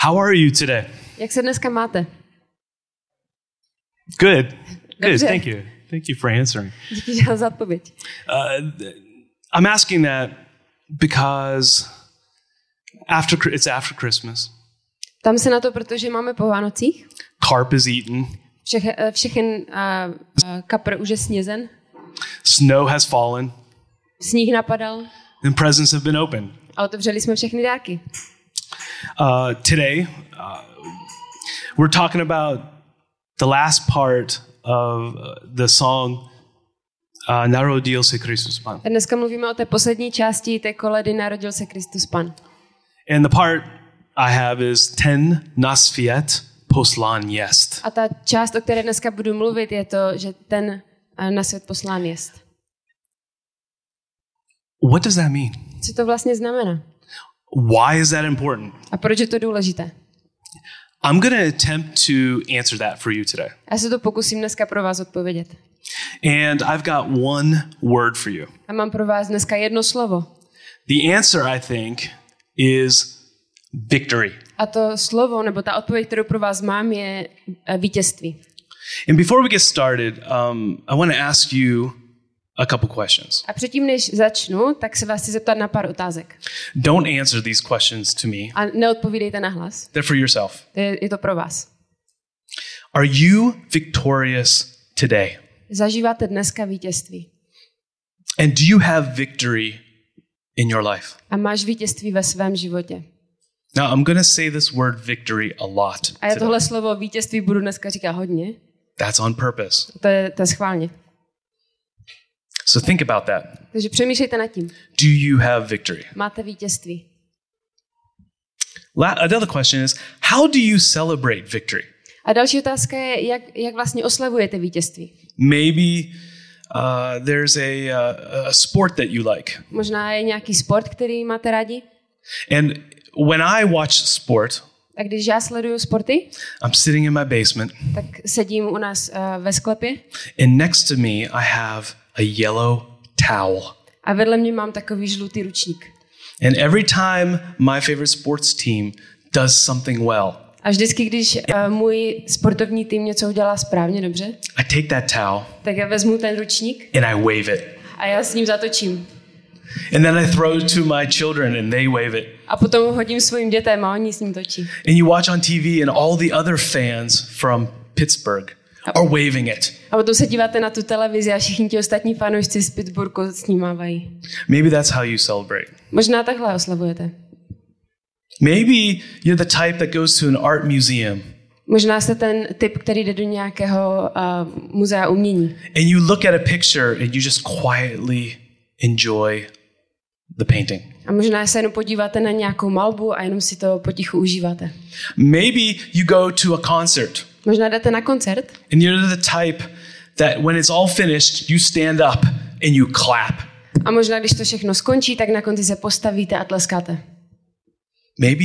How are you today? Jak se dneska máte? Good. Good. Dobře. Thank you. Thank you for answering. Díky za odpověď. Uh, I'm asking that because after it's after Christmas. Tam se na to, protože máme po Vánocích. Carp is eaten. Všechen, eh, všechen uh, uh, kapr už je snězen. Snow has fallen. Sníh napadal And presents have been opened. a otevřeli jsme všechny dárky. Uh, today, uh, we're talking about the last part of uh, the song uh, Narodil se Kristus Pan. A dneska mluvíme o té poslední části té koledy Narodil se Kristus Pan. And the part I have is ten nasfiet poslan jest. A ta část, o které dneska budu mluvit, je to, že ten eh, na svět poslán jest. What does that mean? Co to vlastně znamená? Why is that important? A proč je to důležité? I'm going to attempt to answer that for you today. Já se to pokusím dneska pro vás odpovědět. And I've got one word for you. A mám pro vás dneska jedno slovo. The answer, I think, is victory. A to slovo, nebo ta odpověď, kterou pro vás mám, je eh, vítězství. And before we get started, um, I want to ask you a couple questions. A předtím, než začnu, tak se vás chci zeptat na pár otázek. Don't answer these questions to me, A neodpovídejte na hlas. they're for yourself. To je, je to pro vás. Are you victorious today? Zažíváte dneska vítězství. And do you have victory in your life? A máš vítězství ve svém životě. Now, I'm going to say this word victory a lot. A já today. tohle slovo vítězství budu dneska říkat hodně. That's on purpose. To je, to je schválně. So think about that. Takže přemýšlejte nad tím. Do you have victory? Máte vítězství. La- another question is how do you celebrate victory? A další otázka je, jak, jak vlastně oslavujete vítězství. Maybe uh, there's a, uh, a sport that you like. Možná je nějaký sport, který máte rádi? And when I watch sport, A když já sleduju sporty, I'm sitting in my basement, tak sedím u nás uh, ve sklepě and next to me, I have a yellow towel. a vedle mě mám takový žlutý ručník. And every time my favorite sports team does something well, A vždycky, když uh, můj sportovní tým něco udělá správně, dobře, I take that towel tak já vezmu ten ručník and I wave it. a já s ním zatočím. And then I throw it to my children and they wave it. A potom ho hodím svým dětem a oni s ním točí. And you watch on TV and all the other fans from Pittsburgh are waving it. A potom se díváte na tu televizi a všichni ti ostatní fanoušci z Pittsburghu s ním mávají. Maybe that's how you celebrate. Možná takhle oslavujete. Maybe you're the type that goes to an art museum Možná jste ten typ, který jde do nějakého uh, muzea umění. and you look at a picture and you just quietly enjoy the painting. A možná se jenom podíváte na nějakou malbu a jenom si to potichu užíváte. Maybe you go to a concert Možná jdete na koncert and you're the type that when it's all finished, you stand up and you clap. a možná, když to všechno skončí, tak na konci se postavíte a tleskáte. Maybe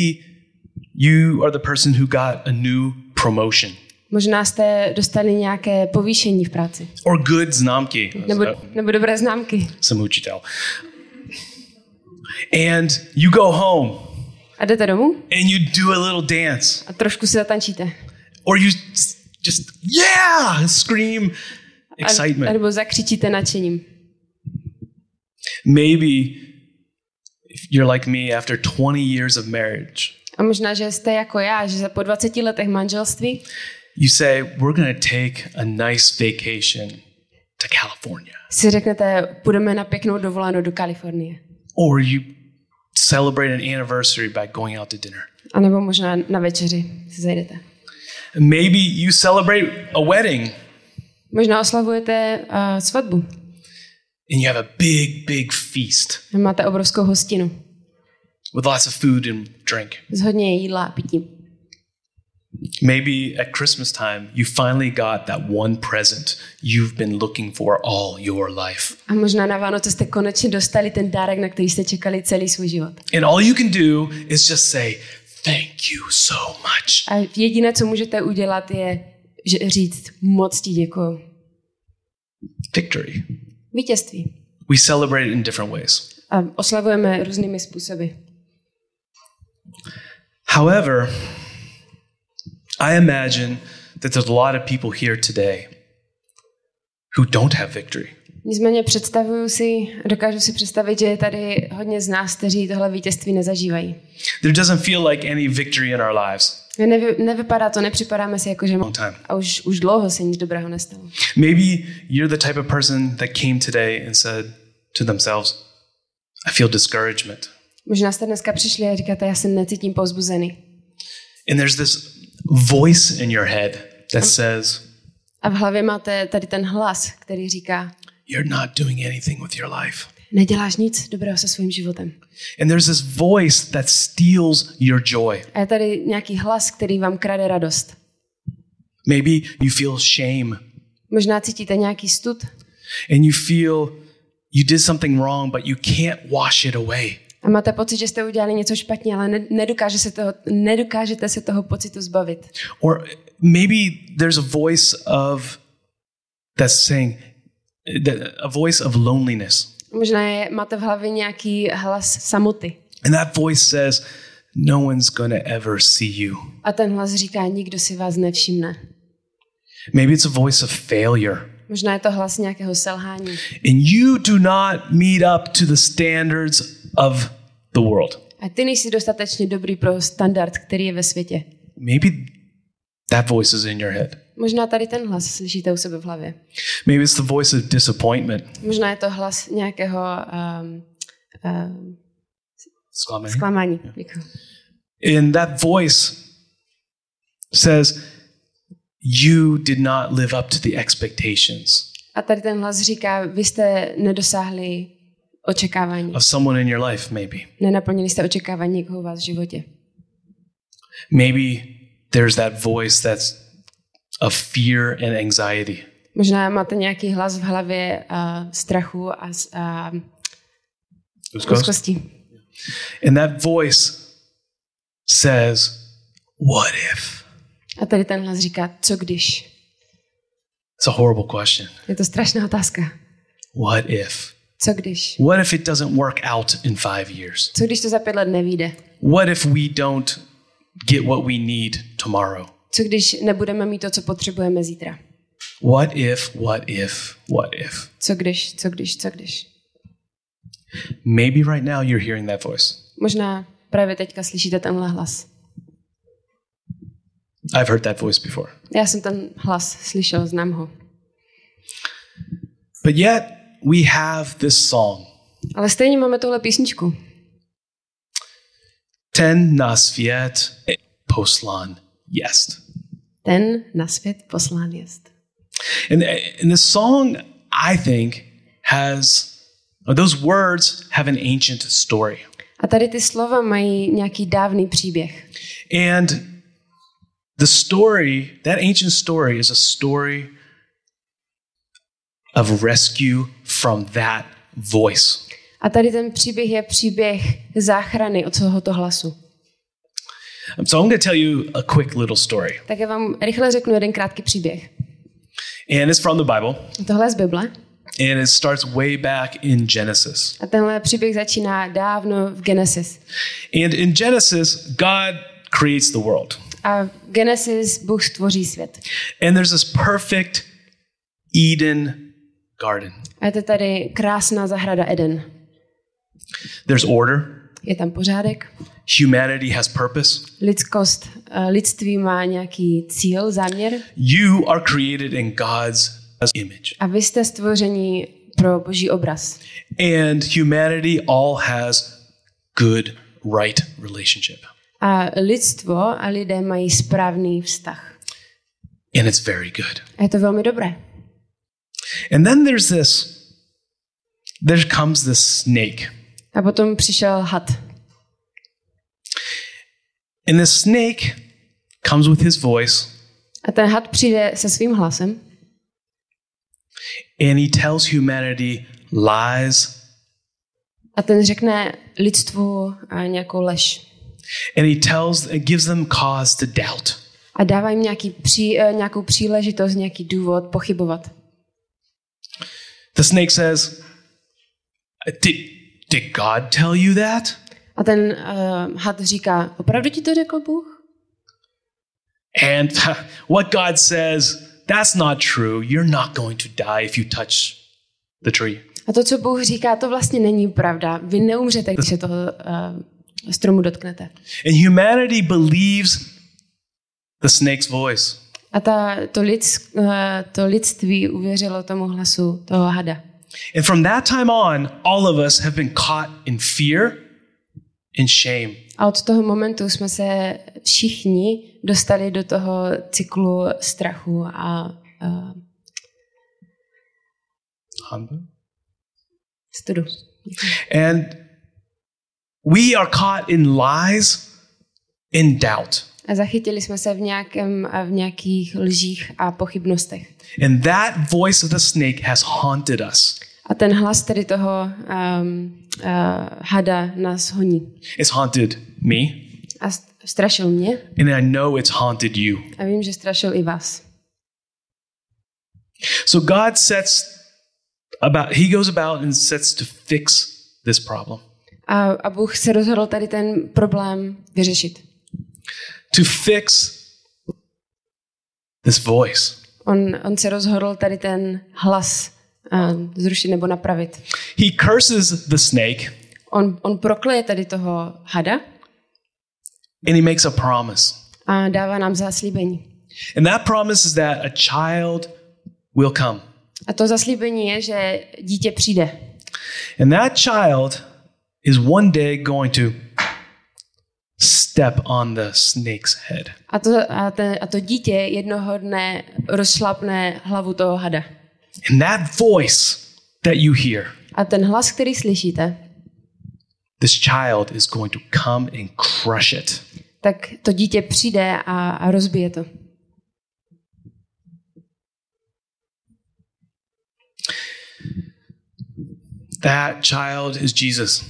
you are the person who got a new promotion Možná jste dostali nějaké povýšení v práci. or good známky. Nebo, nebo dobré známky. Some uchitel. And you go home A jdete domů and you do a little dance a trošku si zatančíte. Or you just, yeah, scream excitement. a nebo zakřičíte nadšením. Maybe if you're like me after 20 years of marriage, A možná, že jste jako já, že po 20 letech manželství you say, we're going to take a nice vacation to California. si řeknete, půjdeme na pěknou dovolenou do Kalifornie. Or you celebrate an anniversary by going out to dinner. A nebo možná na večeři si zajdete. Maybe you celebrate a wedding Možná oslavujete uh, svatbu. and you have a big, big feast Máte obrovskou hostinu with lots of food and drink. s hodně jídla a pití. Maybe at Christmas time, you finally got that one present you've been looking for all your life. A možná na Vánoce jste konečně dostali ten dárek, na který jste čekali celý svůj život. And all you can do is just say, Thank you so much. A jediné, co můžete udělat, je že říct moc ti děkuju. Victory. Vítězství. We celebrate it in different ways. A oslavujeme různými způsoby. However, I imagine that there's a lot of people here today who don't have victory. Nicméně představuju si, dokážu si představit, že je tady hodně z nás, kteří tohle vítězství nezažívají. There doesn't feel like any victory in our lives. Nevy, nevypadá to, nepřipadáme si jako, že a už, už dlouho se nic dobrého nestalo. Maybe you're the type of person that came today and said to themselves, I feel discouragement. Možná jste dneska přišli a říkáte, já se necítím povzbuzený. And there's this voice in your head that says, A v hlavě máte tady ten hlas, který říká, You're not doing anything with your life. neděláš nic dobrého se svým životem. And there's this voice that steals your joy. A je tady nějaký hlas, který vám krade radost. Maybe you feel shame Možná cítíte nějaký stud and you feel you did something wrong, but you can't wash it away. a máte pocit, že jste udělali něco špatně, ale ne- nedokáže se toho, nedokážete se toho pocitu zbavit. Or maybe there's a voice of that's saying a voice of loneliness. Možná je, máte v hlavě nějaký hlas samoty. And that voice says, No one's gonna ever see you. A ten hlas říká, nikdo si vás nevšimne. Maybe it's a voice of failure. Možná je to hlas nějakého selhání. And you do not meet up to the standards of the world. A ty nejsi dostatečně dobrý pro standard, který je ve světě. Maybe that voice is in your head. Možná tady ten hlas slyšíte u sebe v hlavě. Maybe it's the voice of disappointment. Možná je to hlas nějakého um, um, zklamání. Děkuji. And that voice says, You did not live up to the expectations A tady ten hlas říká, vy jste nedosáhli očekávání. of someone in your life, maybe. Nenaplnili jste očekávání někoho u vás v životě. Maybe there's that voice that's of fear and anxiety. Možná máte nějaký hlas v hlavě uh, strachu a, a úzkosti. And that voice says, What if? A tady ten hlas říká, co když? It's a horrible question. Je to strašná otázka. What if? Co když? What if it doesn't work out in five years? Co když to za pět let nevíde? What if we don't get what we need tomorrow? Co když nebudeme mít to, co potřebujeme zítra? What if, what if, what if? Co když, co když, co když? Maybe right now you're hearing that voice. Možná právě teďka slyšíte tenhle hlas. I've heard that voice before. Já jsem ten hlas slyšel, znám ho. But yet we have this song. Ale stejně máme tuhle písničku. Ten na svět poslan jest. Ten na svět poslán jest. And, and this song, I think, has, those words have an ancient story. A tady ty slova mají nějaký dávný příběh. And the story, that ancient story, is a story of rescue from that voice. A tady ten příběh je příběh záchrany od tohoto hlasu. So I'm going to tell you a quick little story. Tak já vám rychle řeknu jeden krátký příběh. And it's from the Bible. Tohle je z Bible. And it starts way back in Genesis. A tenhle příběh začíná dávno v Genesis. And in Genesis, God creates the world. A v Genesis Bůh stvoří svět. And there's this perfect Eden garden. A je to tady krásná zahrada Eden. There's order, Je tam pořádek. humanity has purpose. Lidskost, eh, lidství má nějaký cíl, záměr. You are created in God's image. A vy jste stvoření pro boží obraz. And humanity all has good, right relationship. A lidstvo a lidé mají správný vztah. And it's very good. A je to velmi dobré. And then there's this, there comes this snake. A potom přišel had. And the snake comes with his voice A ten had přijde se svým hlasem and he tells humanity lies a ten řekne lidstvu nějakou lež. and he tells, gives them cause to doubt. A dává jim nějaký pří, eh, nějakou příležitost, nějaký důvod pochybovat. The snake says, Did, did God tell you that? A ten uh, had říká, opravdu ti to řekl Bůh? And what God says, that's not true. You're not going to die if you touch the tree. A to, co Bůh říká, to vlastně není pravda. Vy neumřete, když se toho uh, stromu dotknete. And humanity believes the snake's voice. A ta, to, lidsk, uh, to lidství uvěřilo tomu hlasu toho hada. And from that time on, all of us have been caught in fear and shame. A od toho momentu jsme se všichni dostali do toho cyklu strachu a uh, Hanba? studu. And we are caught in lies and doubt. A zachytili jsme se v, nějakém, v nějakých lžích a pochybnostech. And that voice of the snake has haunted us. A ten hlas tedy toho um, uh, hada nás honí. It's haunted me, A st- strašil mě and I know it's haunted you. a vím, že strašil i vás. So God sets about he goes about and sets to fix this problem. A, a Bůh se rozhodl tady ten problém vyřešit. To fix this voice. On, on se rozhodl tady ten hlas zrušit nebo napravit. He curses the snake On, on prokleje tady toho hada and he makes a promise. a dává nám zaslíbení. And that promise is that a child will come. A to zaslíbení je, že dítě přijde. And that child is one day going to step on the snake's head. A to, a, ten, a to dítě jednoho dne rozšlapne hlavu toho hada. And that voice that you hear, A ten hlas, který slyšíte, this child is going to come and crush it. tak to dítě přijde a, a rozbije to. That child is Jesus.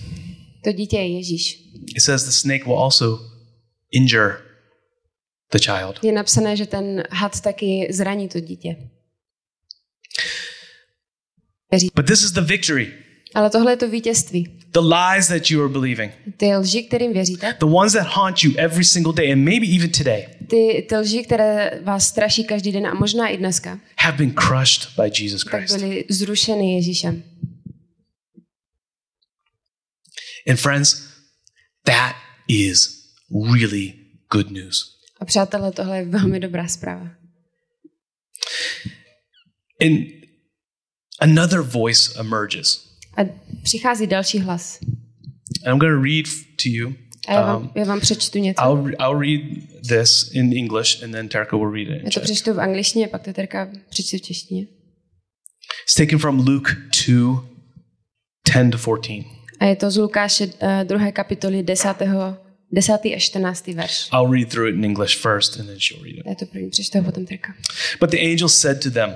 To dítě je Ježíš. It says the snake will also injure the child. Je napsané, že ten had taky zraní to dítě. But this is the victory. Ale tohle je to vítězství. The lies that you are believing, Ty lži, kterým věříte, the ones that haunt you every single day, and maybe even today, ty, ty lži, které vás straší každý den a možná i dneska, have been crushed by Jesus tak Christ. byly zrušeny Ježíšem. And friends, that is really good news. A přátelé, tohle je velmi dobrá zpráva. And another voice emerges. A přichází další hlas. And I'm going to read to you. A já vám, Um, já vám přečtu něco. I'll, I'll read this in English, and then Terka will read it Já to Czech. přečtu v angličtině, pak to Terka přečtu v češtině. It's taken from Luke 2, 10 to 14. A je to z Lukáše uh, 2. kapitoly 10. 10. a 14. verš. I'll read through it in English first, and then she'll read it. Já to první přečtu a potom Terka. But the angel said to them,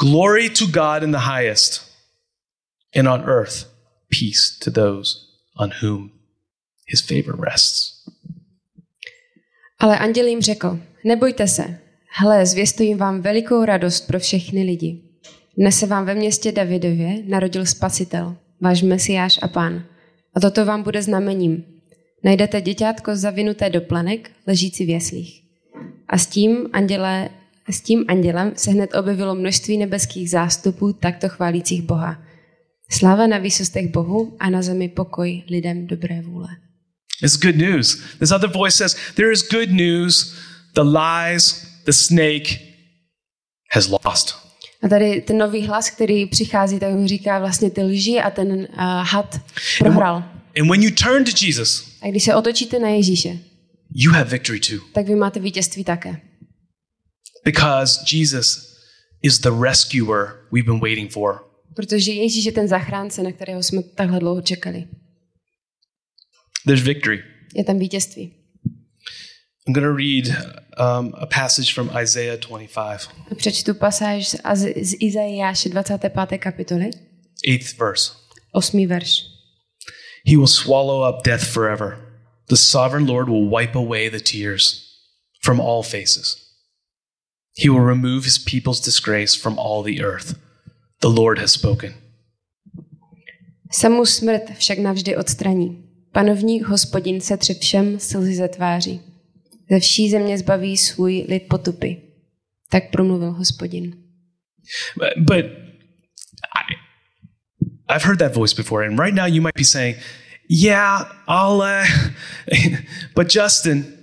Glory to God in the highest, and on earth, peace to those on whom his favor rests. Ale anděl jim řekl, nebojte se, hle, zvěstuji vám velikou radost pro všechny lidi. Dnes se vám ve městě Davidově narodil spasitel, váš mesiáš a pán. A toto vám bude znamením. Najdete děťátko zavinuté do plenek, ležící v jeslích. A s tím, anděle, s tím andělem se hned objevilo množství nebeských zástupů takto chválících Boha. Sláva na výsostech Bohu a na zemi pokoj lidem dobré vůle. It's good news. This other voice says, There is good news. The lies, the snake has lost. A tady ten nový hlas, který přichází, tak mu říká vlastně ty lži a ten uh, had prohrál. And when you turn to Jesus, A když se otočíte na Ježíše, you have victory too. tak vy máte vítězství také. Because Jesus is the rescuer we've been waiting for. Protože Ježíš je ten zachránce, na kterého jsme takhle dlouho čekali. There's victory. Je tam vítězství. I'm going to read um, a passage from Isaiah 25, A přečtu pasáž z, z Izajáše 25. kapitoly, eighth verse. 8. verš. He will swallow up death forever. The sovereign Lord will wipe away the tears from all faces. He will remove his people's disgrace from all the earth. The Lord has spoken. Samu smrt však navždy odstraní. Panovník hospodin se tři všem slzy ze tváří. Ze vší země zbaví svůj lid potupy. Tak promluvil hospodin. But, but I, I've heard that voice before, and right now you might be saying, "Yeah, I'll." Uh, but Justin,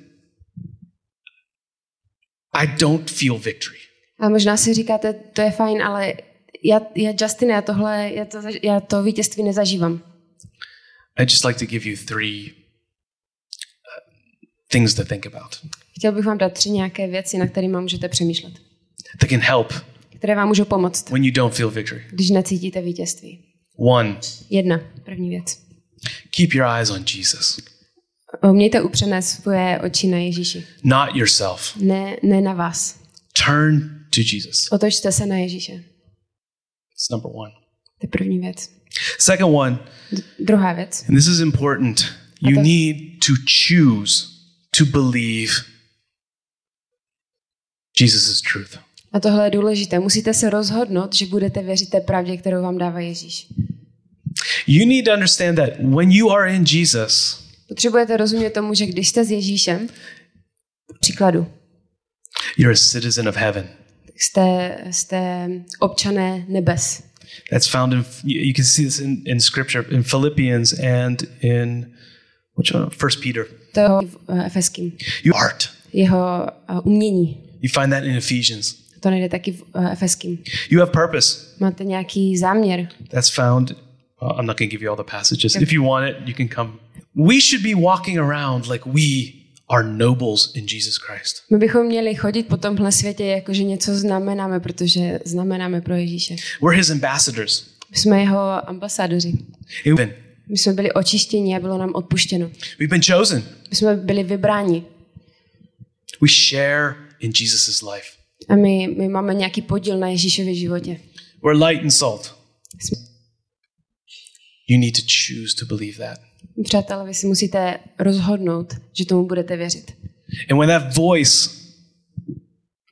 I don't feel victory. A možná si říkáte, to je fajn, ale já, já Justin, já tohle, já to, já to vítězství nezažívám. I'd just like to give you three uh, things to think about Chtěl bych vám dát tři nějaké věci, na kterými můžete přemýšlet, that can help které vám můžou pomoct, when you don't feel victory. když necítíte vítězství. One, Jedna, první věc. keep your eyes on Jesus, Mějte upřené svoje oči na Ježíši. not yourself. Ne, ne na vás. Turn to Jesus. Otočte se na Ježíše. It's number one. To je první věc. Second one, D- druhá věc. and this is important, you Okay. need to choose to believe Jesus truth. A tohle je důležité. Musíte se rozhodnout, že budete věřit té pravdě, kterou vám dává Ježíš. You need to understand that when you are in Jesus, Potřebujete rozumět tomu, že když jste s Ježíšem, příkladu, you're a citizen of heaven. jste, jste občané nebes. That's found in you can see this in, in scripture in Philippians and in which one? First Peter. To v eh, Efeským. You art. Jeho eh, umění. You find that in Ephesians. To nejde taky v eh, Efeským. You have purpose. Máte nějaký záměr. That's found. well, I'm not going to give you all the passages. If you want it, you can come. We should be walking around like we are nobles in Jesus Christ. My bychom měli chodit po tomhle světě, jako že něco znamenáme, protože znamenáme pro Ježíše. We're his ambassadors. My jsme jeho ambasádoři. My jsme byli očištěni a bylo nám odpuštěno. we've been chosen. My jsme byli vybráni. We share in Jesus' life. A my, my máme nějaký podíl na Ježíšově životě. We're light and salt. You need to choose to believe that. Přátelé, vy si musíte rozhodnout, že tomu budete věřit. And when that voice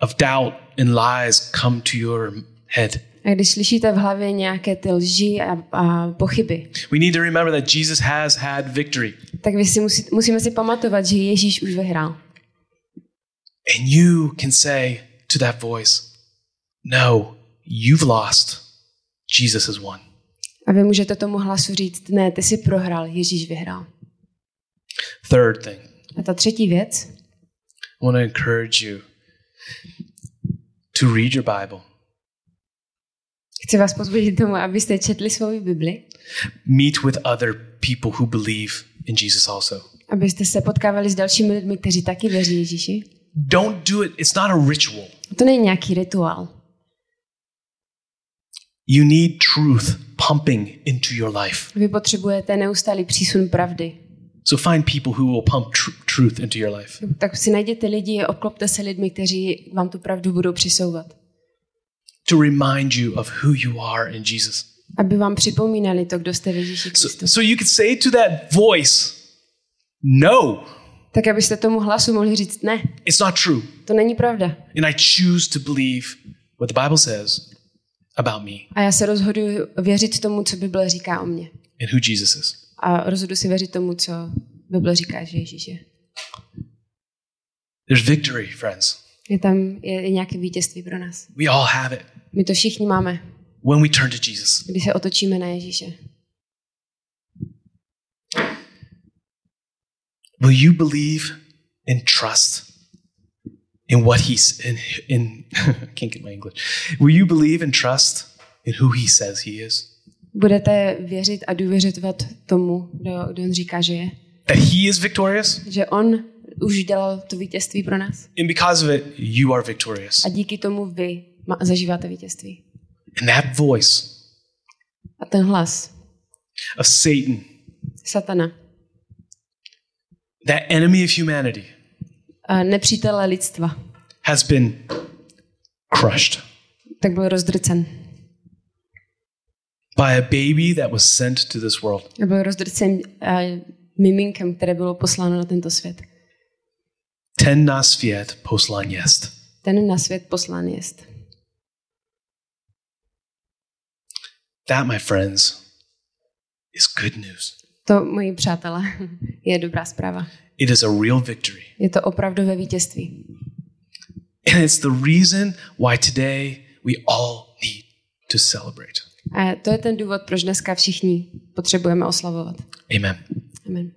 of doubt and lies come to your head, A když slyšíte v hlavě nějaké ty lži a, a pochyby, we need to remember that Jesus has had victory. tak vy si musí, musíme si pamatovat, že Ježíš už vyhrál. And you can say to that voice, No, you've lost. Jesus has won. A vy můžete tomu hlasu říct, ne, ty jsi prohrál, Ježíš vyhrál. Third thing, A ta třetí věc, I want to encourage you to read your Bible, chci vás pozbudit tomu, abyste četli svou Bibli, meet with other people who believe in Jesus also. abyste se potkávali s dalšími lidmi, kteří taky věří Ježíši. Don't do it, it's not a ritual. To není nějaký rituál. You need truth pumping into your life. Vy potřebujete neustálý přísun pravdy. So find people who will pump tr- truth into your life. Tak si najděte lidi obklopte se lidmi, kteří vám tu pravdu budou přisouvat. to remind you of who you are in Jesus. Aby vám připomínali to, kdo jste v Ježíši Kristu. So, so you could say to that voice, No, Tak abyste tomu hlasu mohli říct, ne, it's not true. to není pravda. And I choose to believe what the Bible says about me A já se rozhoduji věřit tomu, co Bible říká o mně. and who Jesus is. A rozhoduji si věřit tomu, co Bible říká, že Ježíš je. There's victory, friends. Je tam je, je nějaké vítězství pro nás. We all have it My to všichni máme, when we turn to Jesus. když se otočíme na Ježíše. Will you believe and trust in what he's in in I can't get my English. Will you believe and trust in who he says he is? Budete věřit a důvěřovat tomu, kdo, kdo on říká, že je. That he is victorious? Že on už dělal to vítězství pro nás. And because of it, you are victorious. A díky tomu vy zažíváte vítězství. And that voice A ten hlas of Satan, satana, that enemy of humanity, nepřítele lidstva, has been crushed tak byl rozdrcen. by a baby that was sent to this world. Byl rozdrcen uh, miminkem, které bylo posláno na tento svět. Ten na svět poslán jest. Ten na svět poslán jest. That, my friends, is good news. To, moji přátelé, je dobrá zpráva. It is a real victory. Je to opravdové vítězství. And it's the reason why today we all need to celebrate. A to je ten důvod, proč dneska všichni potřebujeme oslavovat. Amen. Amen.